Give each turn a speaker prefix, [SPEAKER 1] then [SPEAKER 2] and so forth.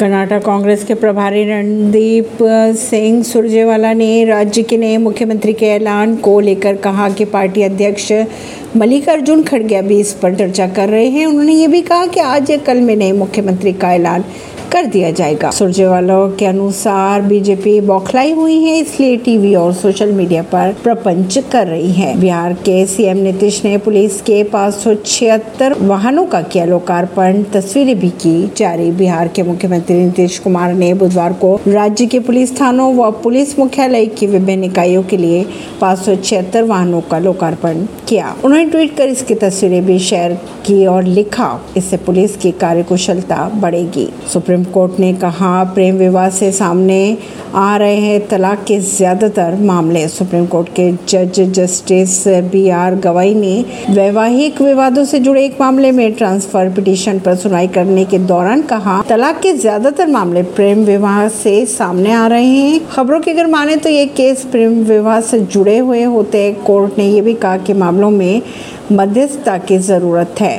[SPEAKER 1] कर्नाटक कांग्रेस के प्रभारी रणदीप सिंह सुरजेवाला ने राज्य के नए मुख्यमंत्री के ऐलान को लेकर कहा कि पार्टी अध्यक्ष मल्लिकार्जुन खड़गे अभी इस पर चर्चा कर रहे हैं। उन्होंने ये भी कहा कि आज या कल में नए मुख्यमंत्री का ऐलान कर दिया जाएगा। सुरजेवाला के अनुसार बीजेपी बौखलाई हुई है, इसलिए टीवी और सोशल मीडिया पर प्रपंच कर रही है। बिहार के सीएम नीतीश ने पुलिस के पाँच सौ छिहत्तर वाहनों का किया लोकार्पण। तस्वीरें भी की जारी बिहार के मुख्यमंत्री नीतीश कुमार ने बुधवार को राज्य के पुलिस थानों व पुलिस मुख्यालय की विभिन्न इकाइयों के लिए पाँच सौ छिहत्तर वाहनों का लोकार्पण किया। उन्होंने ट्वीट कर इसकी तस्वीरें भी शेयर की और लिखा। इससे पुलिस की कार्यकुशलता बढ़ेगी। सुप्रीम सुप्रीम कोर्ट ने कहा, प्रेम विवाह से सामने आ रहे हैं तलाक के ज़्यादातर मामले। सुप्रीम कोर्ट के जज जस्टिस बी आर गवाई ने वैवाहिक विवादों से जुड़े एक मामले में ट्रांसफ़र पिटीशन पर सुनवाई करने के दौरान कहा, तलाक के ज़्यादातर मामले प्रेम विवाह से सामने आ रहे हैं। खबरों की अगर माने तो ये केस प्रेम विवाह से जुड़े हुए होते कोर्ट ने ये भी कहा कि मामलों में मध्यस्थता की ज़रूरत है।